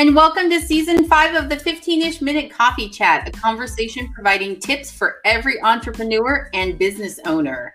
and welcome to season five of the 15 ish minute coffee chat, a conversation providing tips for every entrepreneur and business owner.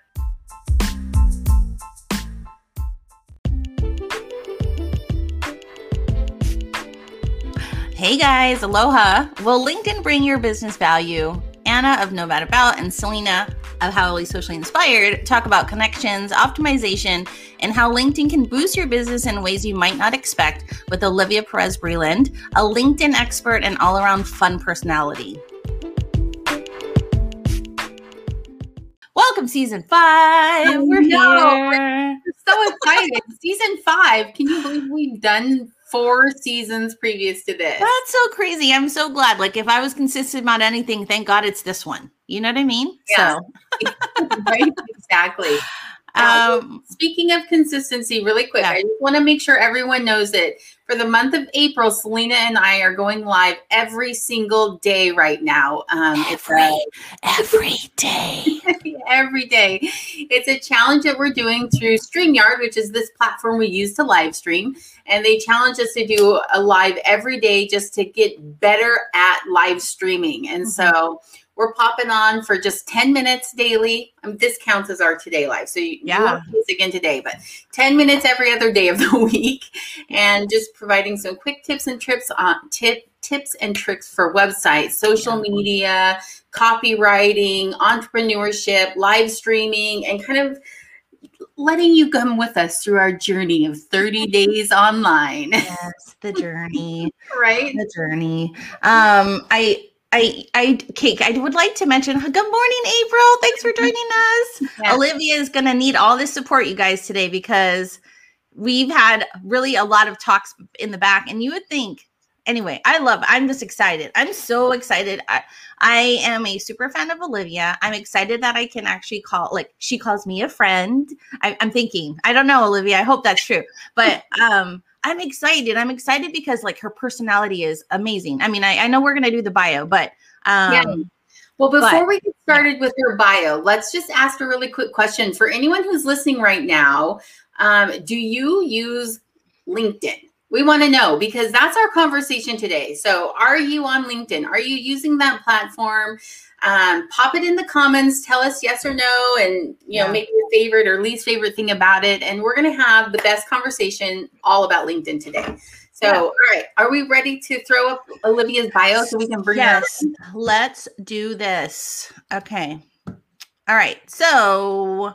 Hey guys, aloha. Will LinkedIn bring your business value? Anna of NomadAbout and Selena of Hauoli Socially Inspired talk about connections, optimization, and how LinkedIn can boost your business in ways you might not expect with Olivia Perez Breland, a LinkedIn expert and all around fun personality. Welcome, season five. We're know. here. We're so excited. season five. Can you believe we've done four seasons previous to this? That's so crazy. I'm so glad. Like, if I was consistent about anything, thank God it's this one. You know what I mean? Yeah. So, right? Exactly. Um, Speaking of consistency, really quick, Yeah. I just want to make sure everyone knows that for the month of April, Selena and I are going live every single day right now. Um, it's a- every, every day. every day. It's a challenge that we're doing through StreamYard, which is this platform we use to live stream. And they challenge us to do a live every day just to get better at live streaming. And so we're popping on for just 10 minutes daily. Um, this counts as our today live. So you, Yeah. you this again today, but 10 minutes every other day of the week. And just providing some quick tips and trips on tip tips and tricks for websites, social media, copywriting, entrepreneurship, live streaming, and kind of letting you come with us through our journey of 30 days online. yes, the journey. Right? the journey. Um, I, I, I, Kate, I would like to mention. Good morning, April. Thanks for joining us. Yeah. Olivia is going to need all this support, you guys, today because we've had really a lot of talks in the back, and you would think. Anyway, I love. I'm just excited. I'm so excited. I, I am a super fan of Olivia. I'm excited that I can actually call. Like she calls me a friend. I, I'm thinking. I don't know, Olivia. I hope that's true. But um, I'm excited. I'm excited because like her personality is amazing. I mean, I, I know we're gonna do the bio, but um, Yeah. Well, before But- we get started with your bio, let's just ask a really quick question for anyone who's listening right now. Um, do you use LinkedIn? We want to know because that's our conversation today. So, are you on LinkedIn? Are you using that platform? Um, pop it in the comments. Tell us yes or no, and you know Yeah. maybe your favorite or least favorite thing about it. And we're going to have the best conversation all about LinkedIn today. So, Yeah. all right, are we ready to throw up Olivia's bio so we can bring yes, let's do this. Okay. All right. So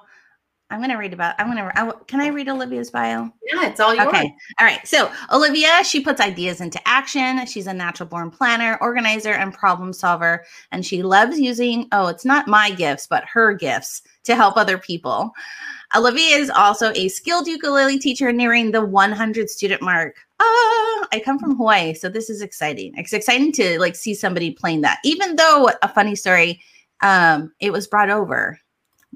I'm gonna read about. I'm gonna. I, can I read Olivia's bio? Yeah, it's all yours. Okay. All right. So Olivia, she puts ideas into action. She's a natural born planner, organizer, and problem solver. And she loves using, oh, it's not my gifts, but her gifts to help other people. Olivia is also a skilled ukulele teacher nearing the 100 student mark. Ah, I come from Hawaii, so this is exciting. It's exciting to like see somebody playing that. Even though a funny story, um, it was brought over,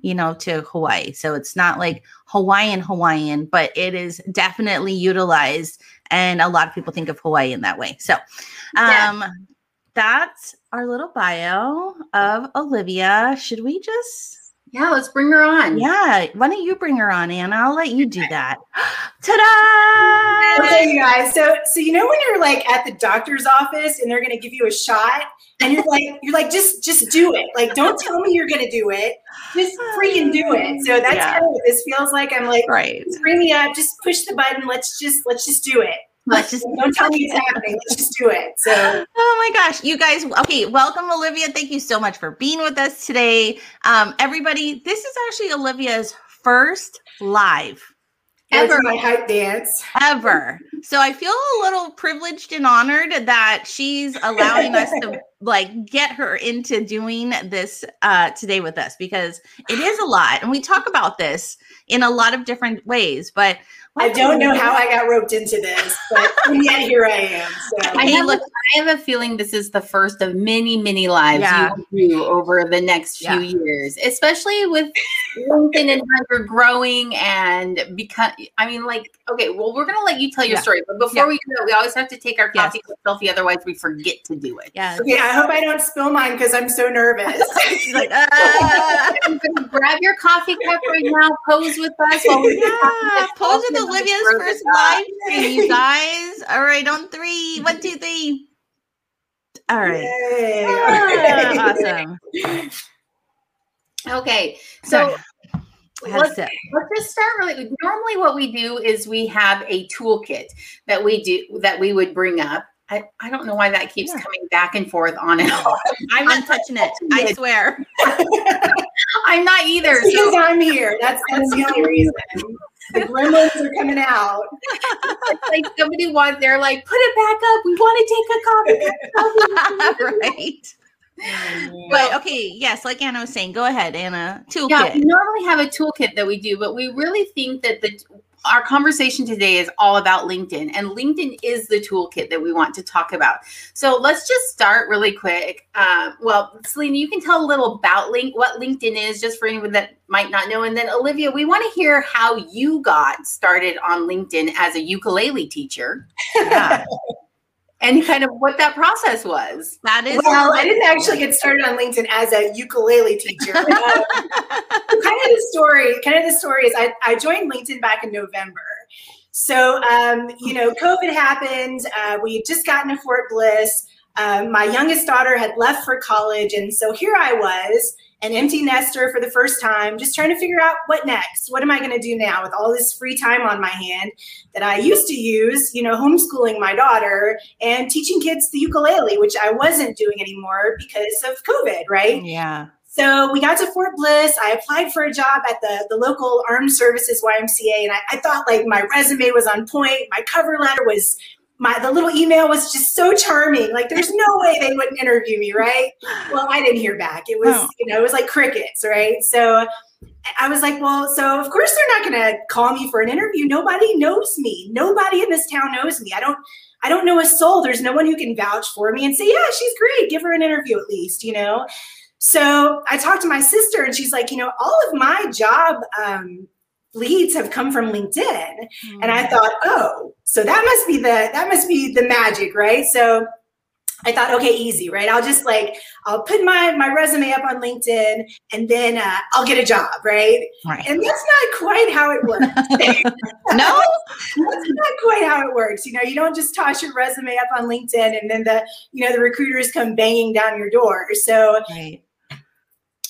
you know, to Hawaii. So it's not like Hawaiian Hawaiian, but it is definitely utilized, and a lot of people think of Hawaii in that way. So, Yeah. um, that's our little bio of Olivia. Should we just? Yeah, let's bring her on. Yeah, why don't you bring her on, Anna? I'll let you do that. Ta-da! Okay, you guys. So, so you know when you're like at the doctor's office and they're gonna give you a shot, and you're like, you're like, just, just do it. Like, don't tell me you're gonna do it. Just freaking do it. So that's Yeah. kind of what this feels like. I'm like, Right. just bring me up. Just push the button. Let's just, let's just do it. Let's just Don't tell me it's happening. Let's just do it. So, Oh my gosh, you guys. Okay, welcome, Olivia. Thank you so much for being with us today. Um, everybody, this is actually Olivia's first live ever Ever. my hype dance. ever. So I feel a little privileged and honored that she's allowing us to like get her into doing this uh today with us because it is a lot and we talk about this in a lot of different ways, but I don't know how I got roped into this, but yet here I am. So. I have, look- a, I have a feeling this is the first of many, many lives Yeah. you will do over the next few years, especially with LinkedIn and Hunter growing and become, I mean, like, okay, well, we're going to let you tell your Yeah. story. But before Yeah. we do that, we always have to take our coffee cup selfie. Otherwise, we forget to do it. Yeah. Okay, I hope I don't spill mine because I'm so nervous. She's like, ah. Grab your coffee cup right now, pose with us. While we Yeah, pose with Selfie, Olivia's throw first live stream, you guys. All right, on three. One, two, three. All right. Yay. Ah, awesome. Okay, so I had a let's let's just start really. Normally, what we do is we have a toolkit that we do that we would bring up. I, I don't know why that keeps Yeah. coming back and forth on and on. I'm not touching it. I swear. I'm not either. Because So I'm here. That's that's the only reason. The gremlins are coming out. it's like somebody wants, they're like, put it back up. We want to take a copy. right. But okay, yes, like Anna was saying, go ahead, Anna. Toolkit. Yeah, we normally have a toolkit that we do, but we really think that the our conversation today is all about LinkedIn, and LinkedIn is the toolkit that we want to talk about. So let's just start really quick. Uh, well, Selena, you can tell a little about link what LinkedIn is, just for anyone that might not know. And then Olivia, we want to hear how you got started on LinkedIn as a ukulele teacher, Yeah. and kind of what that process was. That is Well, I didn't actually get started on LinkedIn as a ukulele teacher. Uh, kind of the story, kind of the story is I, I joined LinkedIn back in November. So, um, you know, COVID happened. Uh, we had just gotten to Fort Bliss. Um, my youngest daughter had left for college. And so here I was, an empty nester for the first time, just trying to figure out what next. What am I going to do now with all this free time on my hand that I used to use, you know, homeschooling my daughter and teaching kids the ukulele, which I wasn't doing anymore because of COVID, right? Yeah. So we got to Fort Bliss. I applied for a job at the, the local armed services YMCA, and I, I thought like my resume was on point. My cover letter was my the little email was just so charming. Like there's no way they wouldn't interview me, right? Well, I didn't hear back. It was Oh. you know it was like crickets, right? So I was like, well, so of course they're not going to call me for an interview. Nobody knows me. Nobody in this town knows me. I don't. I don't know a soul. There's no one who can vouch for me and say, yeah, she's great. Give her an interview at least, you know. So I talked to my sister, and she's like, you know, all of my job um, leads have come from LinkedIn, and I thought, oh, so that must be the that must be the magic, right? So I thought, okay, easy, right? I'll just like I'll put my my resume up on LinkedIn, and then uh, I'll get a job, right? right. And that's not quite how it works. no. that's not quite how it works. You know, you don't just toss your resume up on LinkedIn, and then the you know the recruiters come banging down your door. So Right.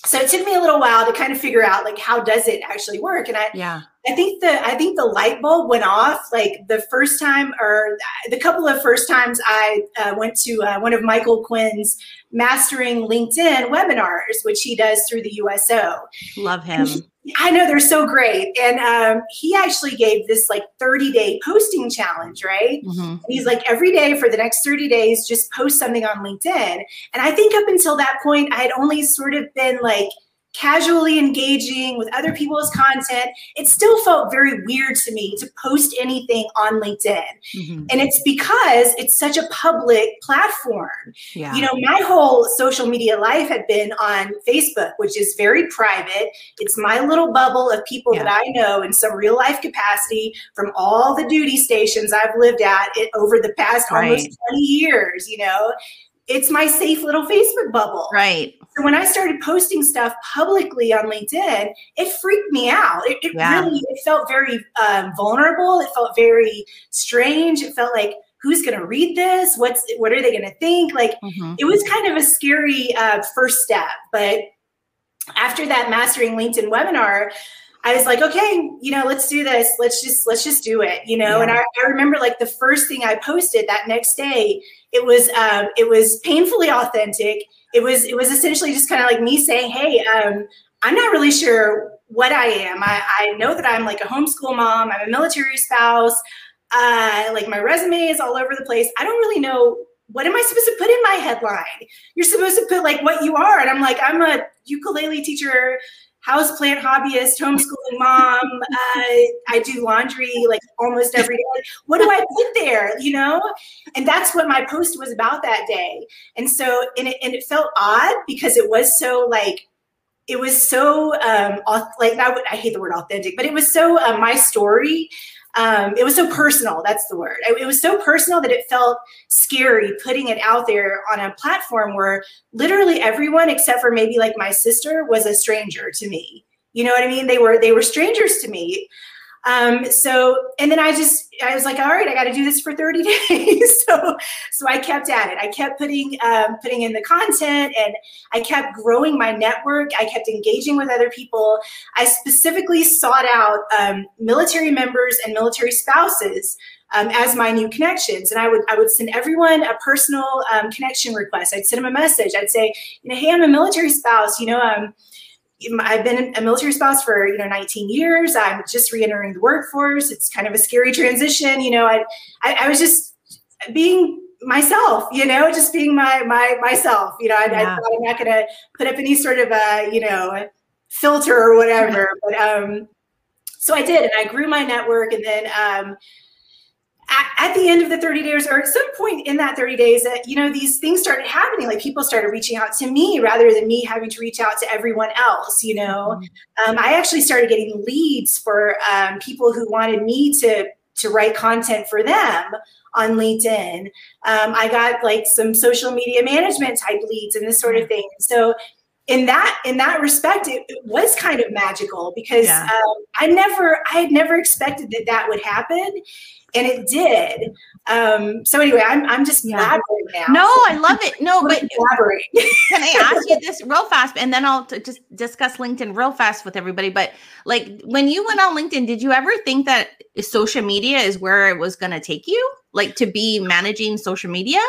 So it took me a little while to kind of figure out like how does it actually work and i Yeah. i think the i think the light bulb went off like the first time or the couple of first times i uh, went to uh, one of michael quinn's mastering linkedin webinars which he does through the uso Love him. I know they're so great and um, he actually gave this like 30 day posting challenge right Mhm. and he's like, every day for the next 30 days, just post something on LinkedIn. And I think up until that point, I had only sort of been like casually engaging with other people's content. It still felt very weird to me to post anything on LinkedIn. Mhm. And it's because it's such a public platform. Yeah. You know, my whole social media life had been on Facebook, which is very private. It's my little bubble of people Yeah. that I know in some real life capacity from all the duty stations I've lived at it over the past almost 20 years, you know. It's my safe little Facebook bubble. right. So when I started posting stuff publicly on LinkedIn, it freaked me out. It, it Yeah. really it felt very um, vulnerable. It felt very strange. It felt like who's going to read this? What's what are they going to think? Like Mhm. it was kind of a scary uh, first step. But after that mastering LinkedIn webinar, I was like, okay, you know, let's do this. Let's just let's just do it, you know. And I, I remember like the first thing I posted that next day, it was um, it was painfully authentic. It was it was essentially just kind of like me saying, hey, um, I'm not really sure what I am. I, I know that I'm like a homeschool mom. I'm a military spouse. Uh, like my resume is all over the place. I don't really know what am I supposed to put in my headline? You're supposed to put like what you are. And I'm like, I'm a ukulele teacher, houseplant hobbyist, homeschooling mom. Uh, I do laundry like almost every day. What do I put there? You know? And that's what my post was about that day. And so, and it, and it felt odd because it was so like, it was so um, like I, I hate the word authentic, but it was so uh, my story. Um, it was so personal. That's the word. It, it was so personal that it felt scary putting it out there on a platform where literally everyone, except for maybe like my sister, was a stranger to me. You know what I mean? They were they were strangers to me. Um, so, and then I just, I was like, all right, I got to do this for 30 days. so, so I kept at it. I kept putting, um, putting in the content and I kept growing my network. I kept engaging with other people. I specifically sought out, um, military members and military spouses um, as my new connections. And I would I would send everyone a personal um, connection request. I'd send them a message. I'd say, you know, hey, I'm a military spouse. You know, um, I've been a military spouse for you know 19 years. I'm just re-entering the workforce. It's kind of a scary transition. You know, I, I, I was just being myself. You know, just being my my myself. You know, I, yeah. I thought I'm not going to put up any sort of a you know filter or whatever. But um, so I did, and I grew my network, and then um, at, at, the end of the 30 days or at some point in that 30 days that you know these things started happening like people started reaching out to me rather than me having to reach out to everyone else you know mm-hmm. um, i actually started getting leads for um, people who wanted me to to write content for them on linkedin um, i got like some social media management type leads and this sort of mm-hmm. thing so in that in that respect it, it was kind of magical because yeah. um, i never i had never expected that that would happen and it did. Um, so anyway, I'm I'm just yeah. now. No, I love it. No, but can I ask you this real fast, and then I'll t- just discuss LinkedIn real fast with everybody. But like when you went on LinkedIn, did you ever think that social media is where it was going to take you, like to be managing social media?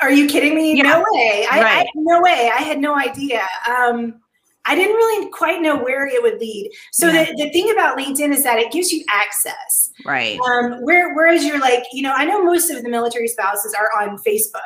Are you kidding me? Yeah. No way. I, right. I, no way. I had no idea. Um, I didn't really quite know where it would lead. So yeah. the, the thing about LinkedIn is that it gives you access. Right. Um, where, whereas you're like, you know, I know most of the military spouses are on Facebook.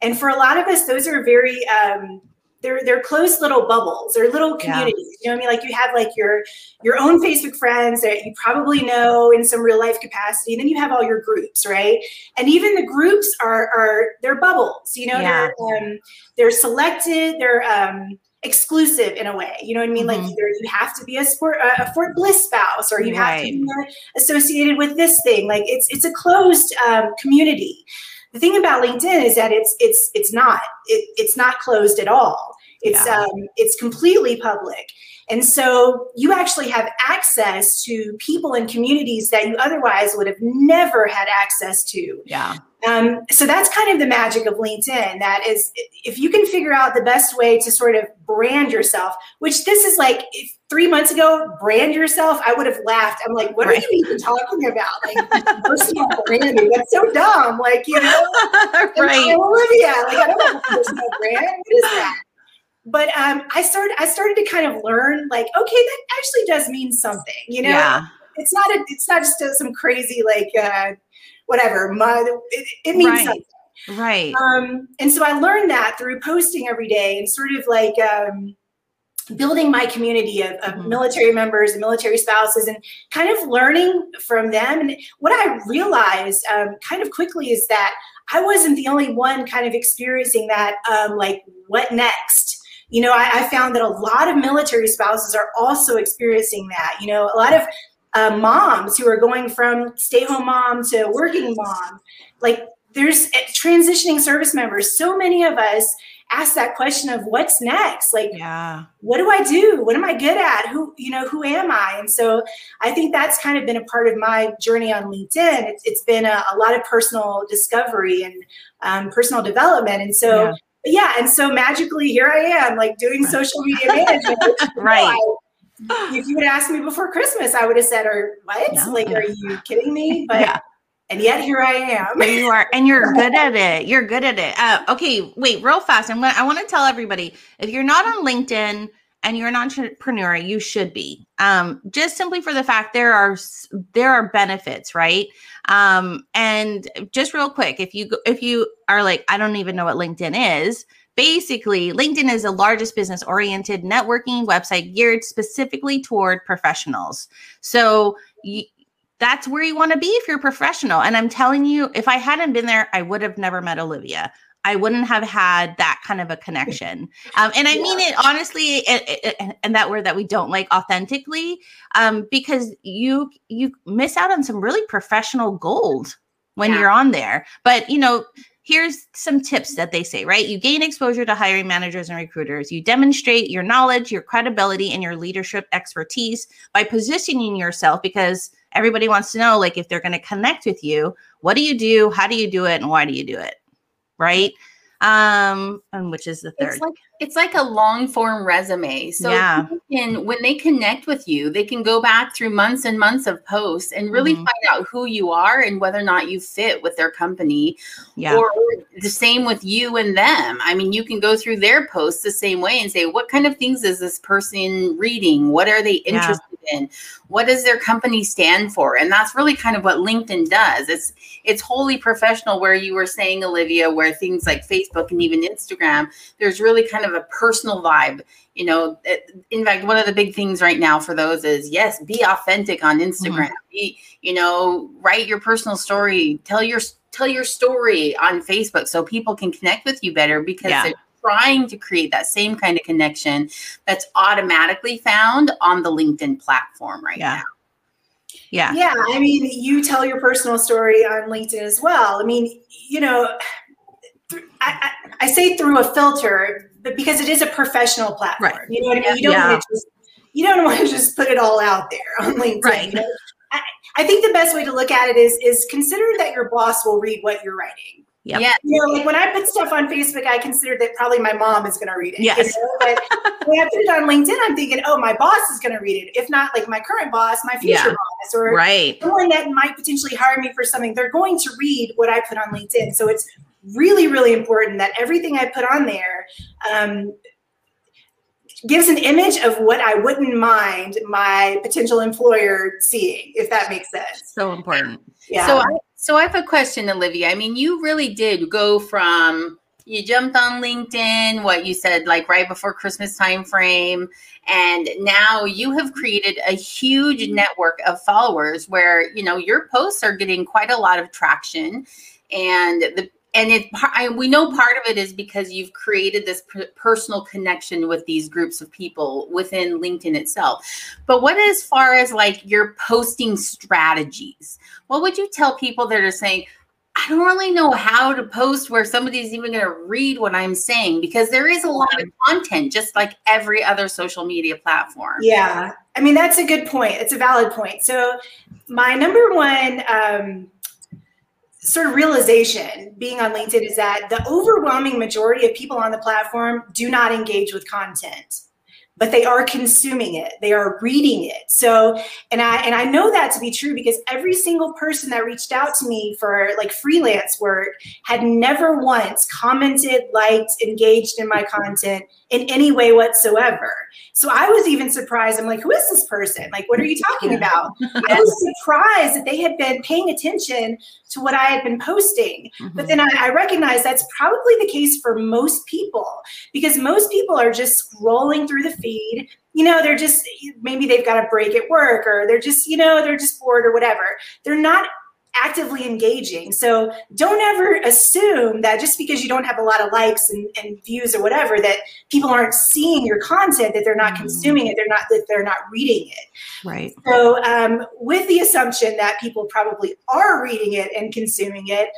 And for a lot of us, those are very, um, they're, they're closed little bubbles or little communities. Yeah. You know what I mean? Like you have like your your own Facebook friends that you probably know in some real life capacity. And then you have all your groups, right? And even the groups are are they're bubbles, you know, yeah. they're um, they're selected, they're um exclusive in a way. You know what I mean? Mm-hmm. Like either you have to be a sport a Fort Bliss spouse, or you right. have to be associated with this thing. Like it's it's a closed um, community. The thing about LinkedIn is that it's it's it's not it, it's not closed at all. It's yeah. um, it's completely public. And so you actually have access to people and communities that you otherwise would have never had access to. Yeah. Um, so that's kind of the magic of LinkedIn. That is, if you can figure out the best way to sort of brand yourself, which this is like three months ago, brand yourself, I would have laughed. I'm like, what right. are you even talking about? Like personal branding. That's so dumb. Like, you know, right. Olivia, like I don't a personal brand. What is that? But um, I started, I started to kind of learn, like, okay, that actually does mean something. You know, yeah. it's not a, it's not just some crazy like. Uh, whatever mud it, it means right. something right um, and so i learned that through posting every day and sort of like um, building my community of, of mm-hmm. military members and military spouses and kind of learning from them and what i realized um, kind of quickly is that i wasn't the only one kind of experiencing that um, like what next you know I, I, found that a lot of military spouses are also experiencing that you know a lot of uh, moms who are going from stay home mom to working mom. Like there's eh, transitioning service members. So many of us ask that question of what's next like yeah what do i do what am i good at who you know who am i and so i think that's kind of been a part of my journey on linkedin it's, it's been a, a lot of personal discovery and um, personal development and so yeah. Yeah. and so magically here i am like doing social media management right if you would ask me before Christmas, I would have said, "Or what? No. Like, are you kidding me?" But yeah. and yet here I am. There you are, and you're good at it. You're good at it. Uh, okay, wait, real fast. I'm gonna. I want to tell everybody if you're not on LinkedIn and you're an entrepreneur, you should be. Um, just simply for the fact there are there are benefits, right? Um, and just real quick, if you if you are like, I don't even know what LinkedIn is Basically, LinkedIn is the largest business oriented networking website geared specifically toward professionals. So, that's where you want to be if you're professional. And I'm telling you, if I hadn't been there, I would have never met Olivia. I wouldn't have had that kind of a connection. Um, and I mean it honestly, and, and, that word that we don't like authentically, um, because you you miss out on some really professional gold when yeah. you're on there. But you know, here's some tips that they say, right? You gain exposure to hiring managers and recruiters. You demonstrate your knowledge, your credibility, and your leadership expertise by positioning yourself because everybody wants to know, like, if they're going to connect with you, what do you do? How do you do it? And why do you do it? Right. Um, and which is the third. It's like it's like a long form resume. So yeah. Can, when they connect with you, they can go back through months and months of posts and really mm-hmm. find out who you are and whether or not you fit with their company. Yeah. Or the same with you and them. I mean, you can go through their posts the same way and say, what kind of things is this person reading? What are they interested yeah. in? What does their company stand for? And that's really kind of what LinkedIn does. It's it's wholly professional where you were saying, Olivia, where things like Facebook and even Instagram, there's really kind of a personal vibe. You know, in fact, one of the big things right now for those is yes, be authentic on Instagram. Mm-hmm. Be, you know, write your personal story, tell your tell your story on Facebook so people can connect with you better because yeah. they're trying to create that same kind of connection that's automatically found on the LinkedIn platform right yeah. now. Yeah. Yeah. I mean, you tell your personal story on LinkedIn as well. I mean, you know, I, I, I say through a filter, but because it is a professional platform. Right. You know what I mean? You don't yeah. want to just you don't want to just put it all out there on LinkedIn. Right. You know? I, I think the best way to look at it is is consider that your boss will read what you're writing. Yep. Yeah. You know, like when I put stuff on Facebook, I consider that probably my mom is going to read it. Yes. You know? But when I put it on LinkedIn, I'm thinking, oh, my boss is going to read it. If not, like my current boss, my future yeah. boss, or right. someone that might potentially hire me for something, they're going to read what I put on LinkedIn. So it's really, really important that everything I put on there um, gives an image of what I wouldn't mind my potential employer seeing, if that makes sense. So important. Yeah. So I, so I have a question, Olivia. I mean, you really did go from you jumped on LinkedIn, what you said, like right before Christmas time frame, and now you have created a huge network of followers where you know your posts are getting quite a lot of traction, and the and it I, we know part of it is because you've created this personal connection with these groups of people within linkedin itself. But what as far as like your posting strategies? What would you tell people that are saying i don't really know how to post where somebody's even going to read what i'm saying because there is a lot of content just like every other social media platform. Yeah. I mean that's a good point. It's a valid point. So my number one um, sort of realization being on LinkedIn is that the overwhelming majority of people on the platform do not engage with content but they are consuming it. They are reading it. So and i and i know that to be true because every single person that reached out to me for like freelance work had never once commented liked engaged in my content in any way whatsoever so I was even surprised. I'm like, who is this person? Like, what are you talking about? I was surprised that they had been paying attention to what I had been posting. Mm-hmm. But then I, I recognize that's probably the case for most people because most people are just scrolling through the feed. You know, they're just maybe they've got a break at work or they're just, you know, they're just bored or whatever. They're not actively engaging. So don't ever assume that just because you don't have a lot of likes and, and views or whatever, that people aren't seeing your content, that they're not mm-hmm. consuming it, they're not that they're not reading it. Right. So um, with the assumption that people probably are reading it and consuming it,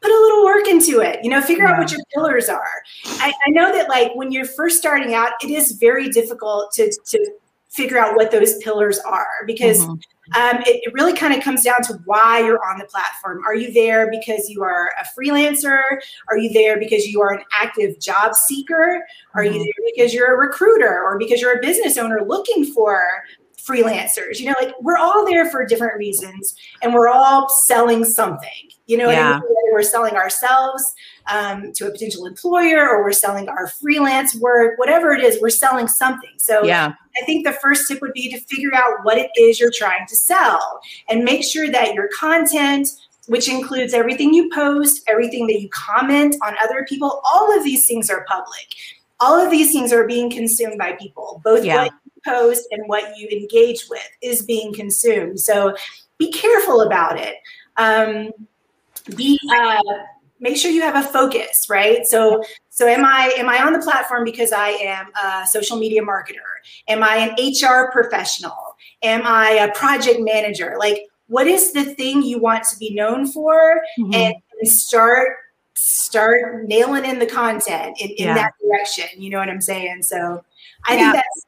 put a little work into it. You know, figure yeah. out what your pillars are. I, I know that like when you're first starting out, it is very difficult to to figure out what those pillars are because mm-hmm. um, it, it, really kind of comes down to why you're on the platform. Are you there because you are a freelancer? Are you there because you are an active job seeker? Are mm-hmm. you there because you're a recruiter or because you're a business owner looking for freelancers? You know, like we're all there for different reasons and we're all selling something. You know, yeah. I mean? we're selling ourselves um, to a potential employer or we're selling our freelance work, whatever it is, we're selling something. So yeah. I think the first tip would be to figure out what it is you're trying to sell and make sure that your content, which includes everything you post, everything that you comment on other people, all of these things are public. All of these things are being consumed by people, both yeah. what post and what you engage with is being consumed. So be careful about it. Um, be uh, make sure you have a focus, right? So so am I am I on the platform because I am a social media marketer? Am I an HR professional? Am I a project manager? Like what is the thing you want to be known for mm-hmm. and, and start start nailing in the content in, in yeah. that direction. You know what I'm saying? So I yeah. think that's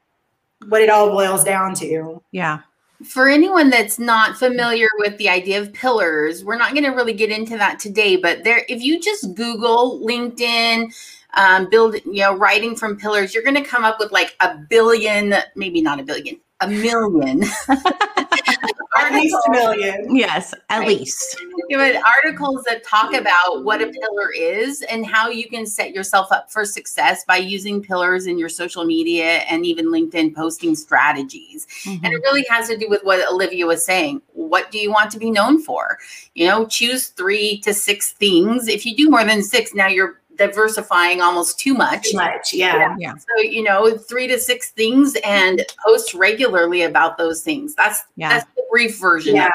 what it all boils down to. Yeah. For anyone that's not familiar with the idea of pillars, we're not going to really get into that today, but there if you just Google LinkedIn um, build, you know, writing from pillars, you're going to come up with like a billion, maybe not a billion, a million. at least a million. Yes, at right? least. articles that talk about what a pillar is and how you can set yourself up for success by using pillars in your social media and even LinkedIn posting strategies. Mm-hmm. And it really has to do with what Olivia was saying. What do you want to be known for? You know, choose three to six things. If you do more than six, now you're diversifying almost too much. Too much, yeah. yeah. So you know, three to six things, and post regularly about those things. That's yeah. that's the brief version. Yeah,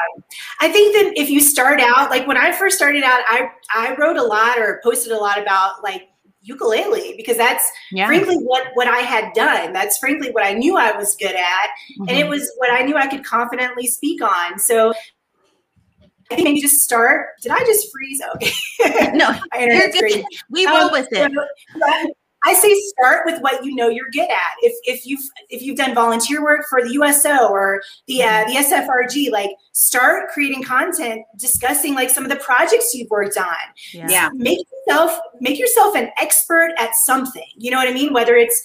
I think that if you start out, like when I first started out, I I wrote a lot or posted a lot about like ukulele because that's yeah. frankly what what I had done. That's frankly what I knew I was good at, mm-hmm. and it was what I knew I could confidently speak on. So I think maybe just start. Did I just freeze? Okay. no, you're good. we roll um, with it. So, I say start with what you know you're good at. If if you've if you've done volunteer work for the USO or the uh, the SFRG, like start creating content discussing like some of the projects you've worked on. Yeah. yeah. Make yourself make yourself an expert at something. You know what I mean? Whether it's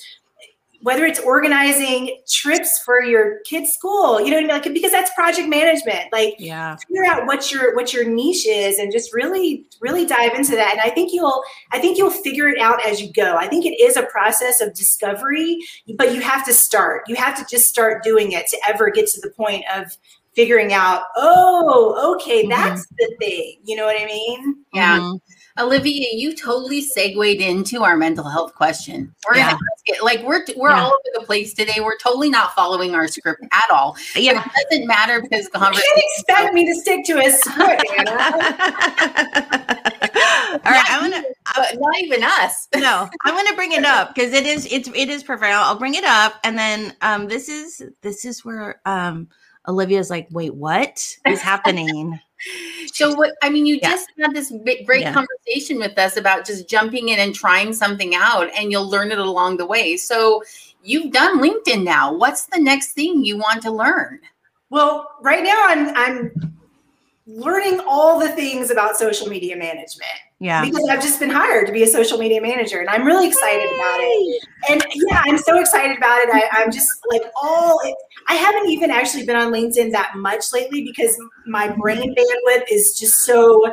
whether it's organizing trips for your kid's school, you know, what I mean? like because that's project management. Like, yeah, figure out what your what your niche is, and just really, really dive into that. And I think you'll, I think you'll figure it out as you go. I think it is a process of discovery, but you have to start. You have to just start doing it to ever get to the point of figuring out. Oh, okay, mm-hmm. that's the thing. You know what I mean? Yeah. Mm-hmm. Olivia, you totally segued into our mental health question. We're yeah. like we're we're yeah. all over the place today. We're totally not following our script at all. Yeah, but it doesn't matter because the conversation. You can't expect me to stick to a script, all right, I'm gonna. not even us. no, I'm gonna bring it up because it is it's it is. I'll, I'll bring it up, and then um this is this is where um Olivia's like, wait, what is happening? So what I mean, you yeah. just had this big, great yeah. conversation with us about just jumping in and trying something out, and you'll learn it along the way. So you've done LinkedIn now. What's the next thing you want to learn? Well, right now I'm I'm learning all the things about social media management. Yeah. Because I've just been hired to be a social media manager and I'm really excited Yay. about it. And yeah, I'm so excited about it. I, am just like all it, I haven't even actually been on LinkedIn that much lately because my brain bandwidth is just so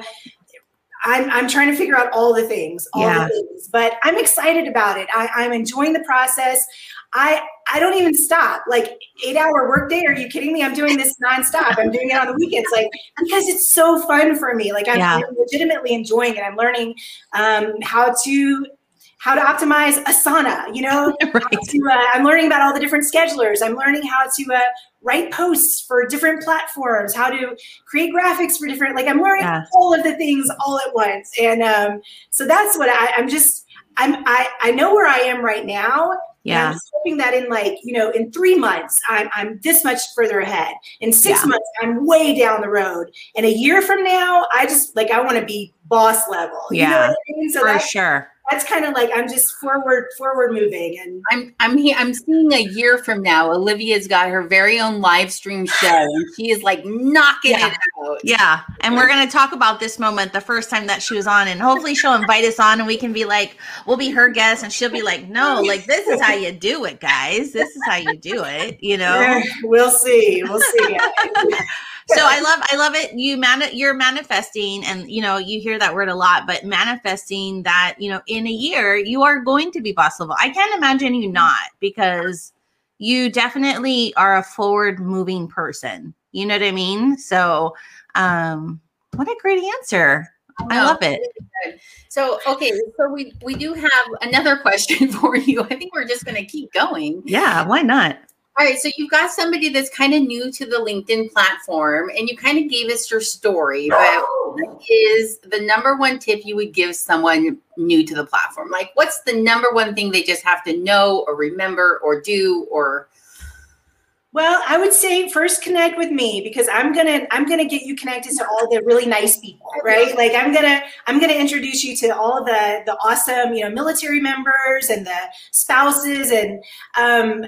I'm, I'm trying to figure out all the things, all yeah. the things, but I'm excited about it. I, I'm enjoying the process. I I don't even stop. Like eight hour workday. Are you kidding me? I'm doing this nonstop. I'm doing it on the weekends, like because it's so fun for me. Like I'm, yeah. legitimately enjoying it. I'm learning um, how to how to optimize Asana. You know, right. to, uh, I'm learning about all the different schedulers. I'm learning how to uh, write posts for different platforms, how to create graphics for different. Like I'm learning yeah. all of the things all at once, and um, so that's what I, I'm just. I'm I, I know where I am right now yeah. I'm hoping that in like, you know, in three months, I'm, I'm this much further ahead. In six yeah. months, I'm way down the road. And a year from now, I just like, I want to be boss level. Yeah. You know I mean? So for sure that's kind of like I'm just forward forward moving and I'm I'm here I'm seeing a year from now Olivia's got her very own live stream show and she is like knocking yeah. it out. Yeah. And we're going to talk about this moment the first time that she was on and hopefully she'll invite us on and we can be like we'll be her guest and she'll be like no like this is how you do it guys. This is how you do it, you know. We'll see. We'll see. so I love I love it. You man you're manifesting and you know you hear that word a lot, but manifesting that, you know, in a year you are going to be boss level. I can't imagine you not because you definitely are a forward moving person. You know what I mean? So um what a great answer. I love it. So okay, so we we do have another question for you. I think we're just going to keep going. Yeah, why not? All right, so you've got somebody that's kind of new to the LinkedIn platform, and you kind of gave us your story. But what is the number one tip you would give someone new to the platform? Like, what's the number one thing they just have to know or remember or do or well, I would say first connect with me because I'm gonna I'm gonna get you connected to all the really nice people, right? Like I'm gonna I'm gonna introduce you to all the the awesome you know military members and the spouses and um,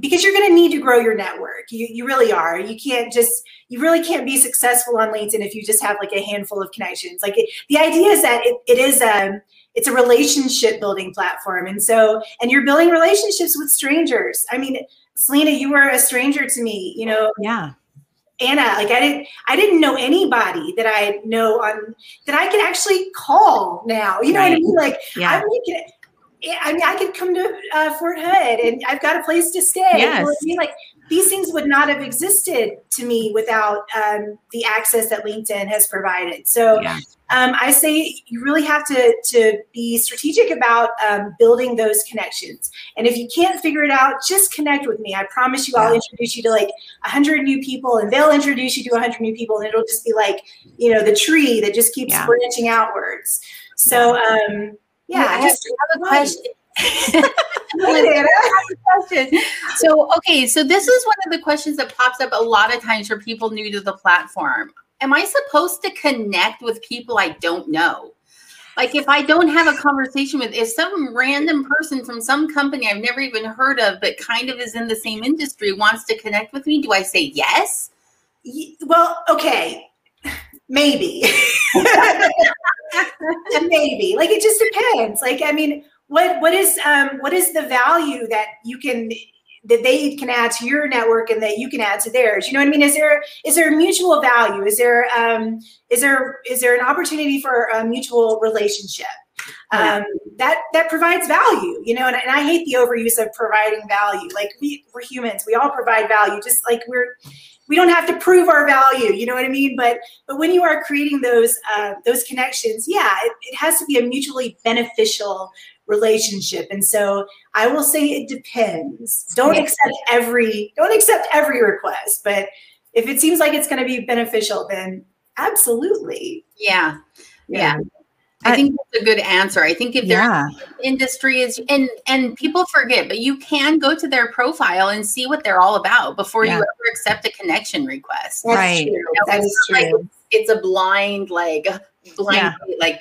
because you're gonna need to grow your network. You you really are. You can't just you really can't be successful on LinkedIn if you just have like a handful of connections. Like it, the idea is that it, it is a um, it's a relationship building platform and so and you're building relationships with strangers i mean Selena, you were a stranger to me, you know. Yeah. Anna, like I didn't I didn't know anybody that I know on that I could actually call now. You know right. what I mean? Like yeah. I'm making I mean, I could come to uh, Fort Hood and I've got a place to stay. Yes. I mean? Like these things would not have existed to me without um, the access that LinkedIn has provided. So yeah. Um, I say you really have to, to be strategic about um, building those connections. And if you can't figure it out, just connect with me. I promise you. I'll introduce you to like 100 new people and they'll introduce you to 100 new people and it'll just be like, you know, the tree that just keeps yeah. branching outwards. So, um, yeah, I just have a question. so okay so this is one of the questions that pops up a lot of times for people new to the platform am i supposed to connect with people i don't know? Like if i don't have a conversation with if some random person from some company i've never even heard of but kind of is in the same industry wants to connect with me do i say yes? Well okay. Maybe. Maybe. Like it just depends. Like i mean what what is um what is the value that you can that they can add to your network and that you can add to theirs. You know what i mean? Is there is there a mutual value? Is there um is there is there an opportunity for a mutual relationship? Um, that that provides value you know and, and i hate the overuse of providing value. Like we, we're humans. We all provide value just like we're we don't have to prove our value you know what i mean? But but when you are creating those uh, those connections yeah it, it has to be a mutually beneficial relationship and so i will say it depends don't yeah. accept every don't accept every request but if it seems like it's going to be beneficial then absolutely yeah yeah, yeah. I think that's a good answer. I think if their industry is and and people forget, but you can go to their profile and see what they're all about before yeah. you ever accept a connection request. That's right. True. You know, that is true. Like, it's a blind, like blind, yeah. like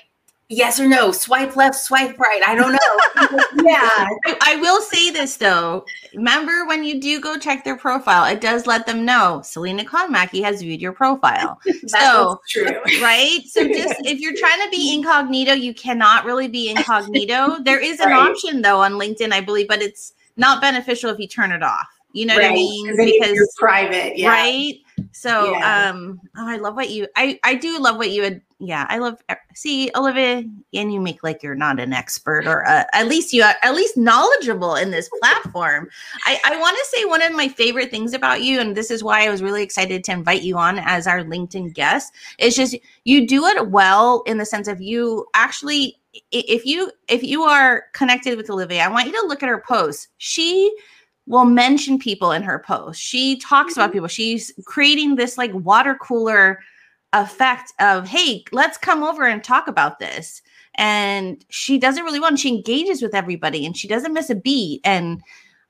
yes or no, swipe left, swipe right. I don't know. yeah. I, I, will say this though. Remember when you do go check their profile, it does let them know Selena Conmackie has viewed your profile. so true. Right. So just if you're trying to be incognito, you cannot really be incognito. There is an right. option though on LinkedIn, I believe, but it's not beneficial if you turn it off. You know right. what I mean? Because you're private, yeah. right? So yeah. um oh I love what you I I do love what you had yeah, I love see Olivia, and you make like you're not an expert or uh, at least you are at least knowledgeable in this platform. I, I want to say one of my favorite things about you, and this is why I was really excited to invite you on as our LinkedIn guest, is just you do it well in the sense of you actually if you if you are connected with Olivia, I want you to look at her posts. She will mention people in her posts. She talks mm-hmm. about people. She's creating this like water cooler effect of hey let's come over and talk about this. And she does it really well and she engages with everybody and she doesn't miss a beat. And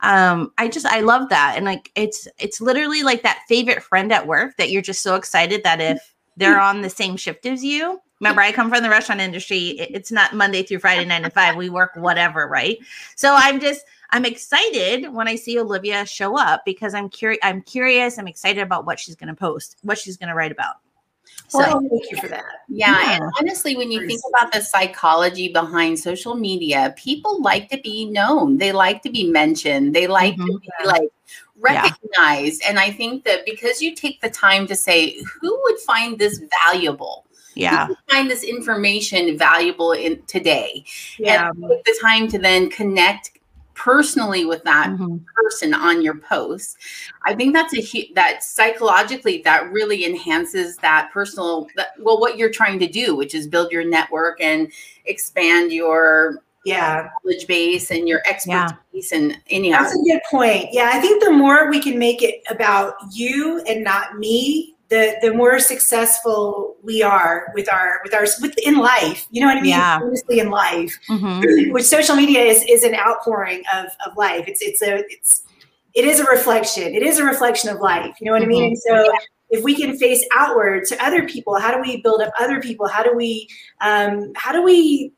um i just i love that. And like it's it's literally like that favorite friend at work that you're just so excited that if they're on the same shift as you. Remember i come from the restaurant industry. It's not monday through friday nine to five. We work whatever right? So i'm just i'm excited when i see olivia show up because i'm curious i'm curious i'm excited about what she's going to post what she's going to write about so well, thank you for that. Yeah, yeah. And honestly, when you think about the psychology behind social media, people like to be known. They like to be mentioned. They like mm-hmm. to be like recognized. Yeah. And I think that because you take the time to say, who would find this valuable? Yeah. find this information valuable in today. Yeah. And take the time to then connect personally with that mm-hmm. person on your post i think that's a that psychologically that really enhances that personal that, well what you're trying to do which is build your network and expand your yeah knowledge base and your expertise yeah. and anyhow that's a good point yeah i think the more we can make it about you and not me the the more successful we are with our with our with in life. You know what I mean? Yeah. Honestly, in life, Mhm. which social media is is an outpouring of of life. It's it's a it's it is a reflection. It is a reflection of life. You know what I mean? Mhm. And so if we can face outward to other people, how do we build up other people? How do we um, how do we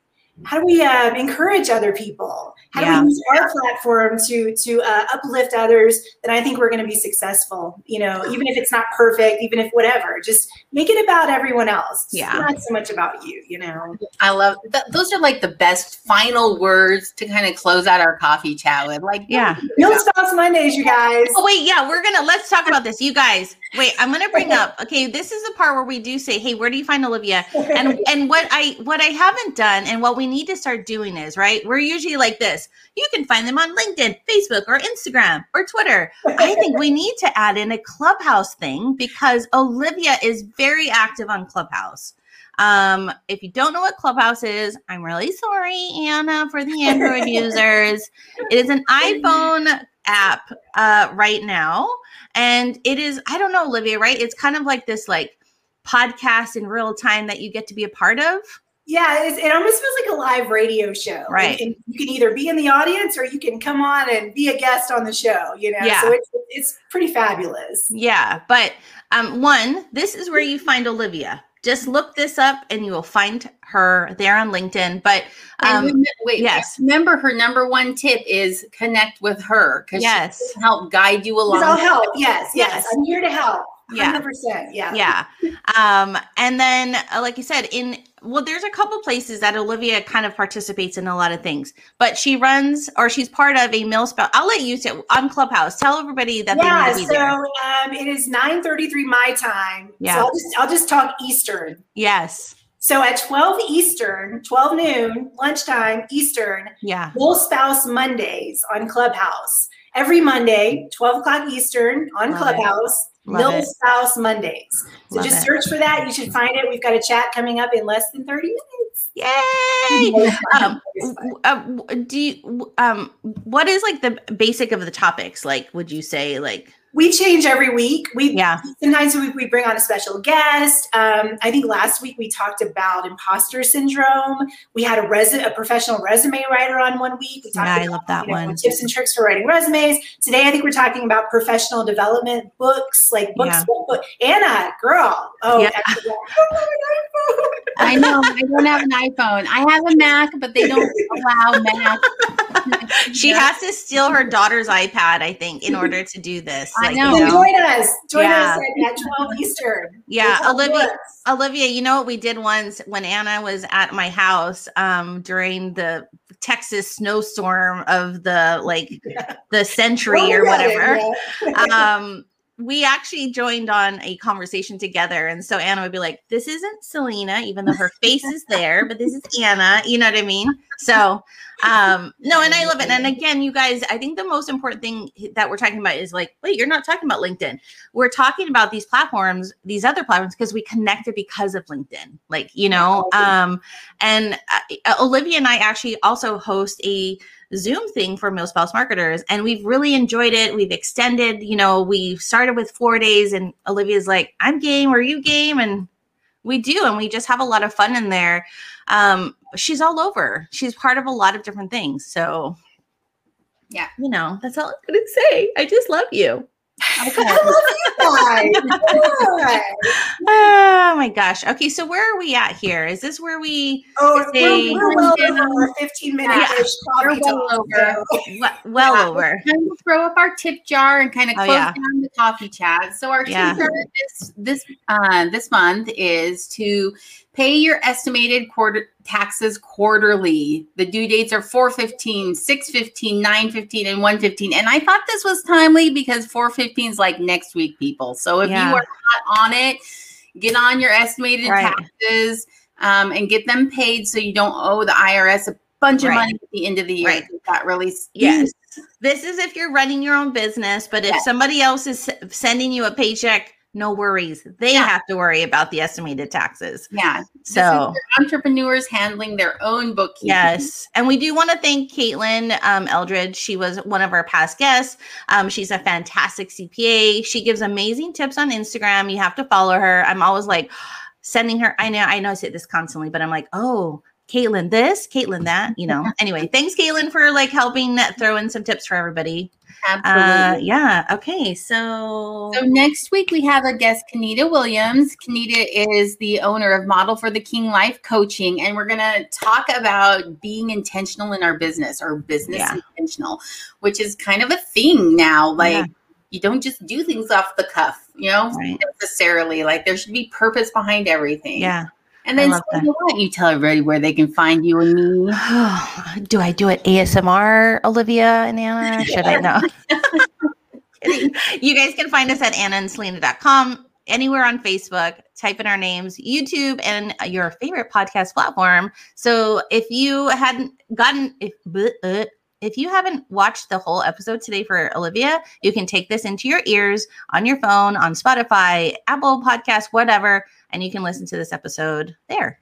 how do we um, encourage other people? How Yeah. do we use our platform to to uh, uplift others? Then I think we're going to be successful. You know, even if it's not perfect, even if whatever, just make it about everyone else. It's Yeah. not so much about you. You know. I love th- those are like the best final words to kind of close out our coffee chat with. Like, Yeah. Real Spouse Mondays, you guys. Oh wait, yeah, we're gonna let's talk about this. You guys, wait, I'm gonna bring up. Okay, this is the part where we do say, "Hey, where do you find Olivia?" And and what I what I haven't done, and what we need to start doing is right. We're usually like this. You can find them on LinkedIn, Facebook, or Instagram, or Twitter. I think we need to add in a Clubhouse thing because Olivia is very active on Clubhouse. Um, if you don't know what Clubhouse is, I'm really sorry, Anna, for the Android users. It is an iPhone app uh, right now, and it is I don't know, Olivia, right? It's kind of like this like podcast in real time that you get to be a part of. Yeah, it almost feels like a live radio show. Right. And you can either be in the audience or you can come on and be a guest on the show, you know? Yeah. So it's, it's pretty fabulous. Yeah, but um, one, this is where you find Olivia. Just look this up, and you will find her there on LinkedIn. But and um, rem- wait, yes. Remember, her number one tip is connect with her because yes, she can help guide you Because I'll help. Yes, yes, Yes. I'm here to help. Yeah. 100%. Yeah. yeah um and then uh, like you said in well there's a couple places that olivia kind of participates in a lot of things but she runs or she's part of a mill spell i'll let you say on clubhouse tell everybody that Yeah, they need to be so um, it is 9:33 my time. Yeah. So I'll just I'll just talk Eastern. yes So at 12 Eastern, 12 noon, lunchtime Eastern, yeah Full Spouse Mondays on Clubhouse. Every Monday, 12 o'clock Eastern on Love. Clubhouse, Love Mill it. Spouse Mondays. So Love just it. search for that. You should find it. We've got a chat coming up in less than 30 minutes. yay um, It's fun. w- uh, do you um what is like the basic of the topics like would you say like we change every week. We yeah sometimes we, we bring on a special guest. Um, I think last week we talked about imposter syndrome. We had a res- a professional resume writer on one week. We talked Yeah, I love that you know, one. tips and tricks for writing resumes. Today I think we're talking about professional development books, like books. Yeah. Book? Anna, girl. Oh, Yeah. Oh, I know I don't have an iPhone. I have a Mac, but they don't allow Mac. she Yeah. has to steal her daughter's ipad i think in order to do this I like, know. you Then know? join us. Join Yeah. us at, at 12 Eastern. Yeah, Olivia- books. Olivia, you know what we did once when Anna was at my house um during the Texas snowstorm of the like the century Oh, or we it, whatever. yeah. Um we actually joined on a conversation together and so Anna would be like this isn't Selena even though her face is there but this is Anna, you know what I mean? So um no and I love it and again you guys I think the most important thing that we're talking about is like wait you're not talking about LinkedIn we're talking about these platforms these other platforms because we connected because of linkedin like you know um and uh, olivia and i actually also host a zoom thing for mill spouse marketers and we've really enjoyed it. We've extended you know we started with four days and olivia's like i'm game are you game? And we do and we just have a lot of fun in there. Um she's all over. She's part of a lot of different things so Yeah. you know that's all i'm gonna say i just love you I love you Oh my gosh. Okay, so where are we at here? Is this where we Oh, Say- we're, we're well over our 15 minute Yeah. We're coffee well over. so- well, well Yeah. over? Time to throw up our tip jar and kind of Oh, close yeah. down the coffee chat. So our Yeah. tip jar this this uh, this month is to pay your estimated quarter taxes quarterly. The due dates are 415, 615, 915, and 115. And I thought this was timely because 415 is like next week, people. So if Yeah. you are not on it, get on your estimated Right. taxes um, and get them paid so you don't owe the IRS a bunch of money at the end of the year. Right. That really Yes. This is if you're running your own business, but if Yeah. somebody else is sending you a paycheck no worries. They Yeah. have to worry about the estimated taxes. Yeah. So entrepreneurs handling their own bookkeeping. Yes. And we do want to thank Caitlin um, Eldridge. She was one of our past guests. Um, she's a fantastic CPA. She gives amazing tips on Instagram. You have to follow her. I'm always like sending her. I know, I know I say this constantly, but I'm like, oh, Caitlin this, Caitlin that, you know. anyway, thanks, Caitlin, for like helping throw in some tips for everybody. Uh, yeah. Okay. So, So next week we have a guest, Kanita Williams. Kanita is the owner of Model for the King Life Coaching, and we're going to talk about being intentional in our business or business Yeah. intentional, which is kind of a thing now. Like Yeah. you don't just do things off the cuff, you know, Right. necessarily. Like there should be purpose behind everything. yeah. And then so you? You tell everybody where they can find you and me. do I do it ASMR, Olivia and Anna? Should I know? You guys can find us at annaandselena.com, anywhere on Facebook, type in our names, YouTube, and your favorite podcast platform. So if you hadn't gotten, if, uh, if you haven't watched the whole episode today for Olivia, you can take this into your ears on your phone, on Spotify, Apple Podcast, whatever, and you can listen to this episode there.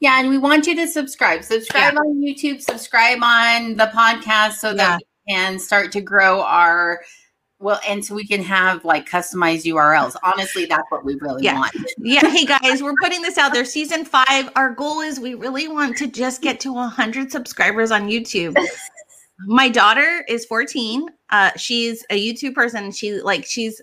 Yeah, and we want you to subscribe. Subscribe on YouTube, subscribe on the podcast so that we can start to grow our well, and so we can have like customized URLs. Honestly, that's what we really Yeah. want. yeah hey guys we're putting this out there season five our goal is we really want to just get to 100 subscribers on youtube my daughter is 14 uh she's a youtube person she like she's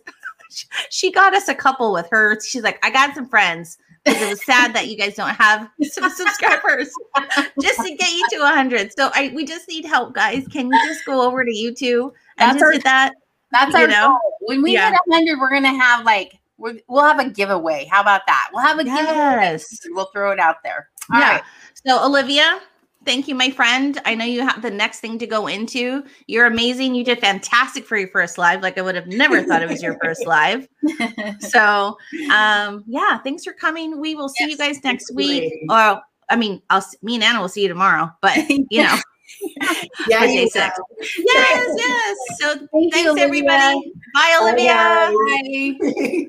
she got us a couple with her she's like i got some friends because it was sad that you guys don't have some subscribers just to get you to 100 so i we just need help guys can you just go over to youtube and That's just hit that That's You our know? goal. When we Yeah. hit hundred, we're gonna have like we're, we'll have a giveaway. How about that? We'll have a giveaway. yes We'll throw it out there. All yeah. right. So, Olivia, thank you, my friend. I know you have the next thing to go into. You're amazing. You did fantastic for your first live. Like I would have never thought it was your first live. So, um, yeah, thanks for coming. We will see you guys next week. Or, I mean, I'll me and Anna will see you tomorrow. But you know, Yeah, you day six. will. yes, yes. So, Thank thanks Olivia. everybody. Bye, Bye, Olivia. guys. Bye.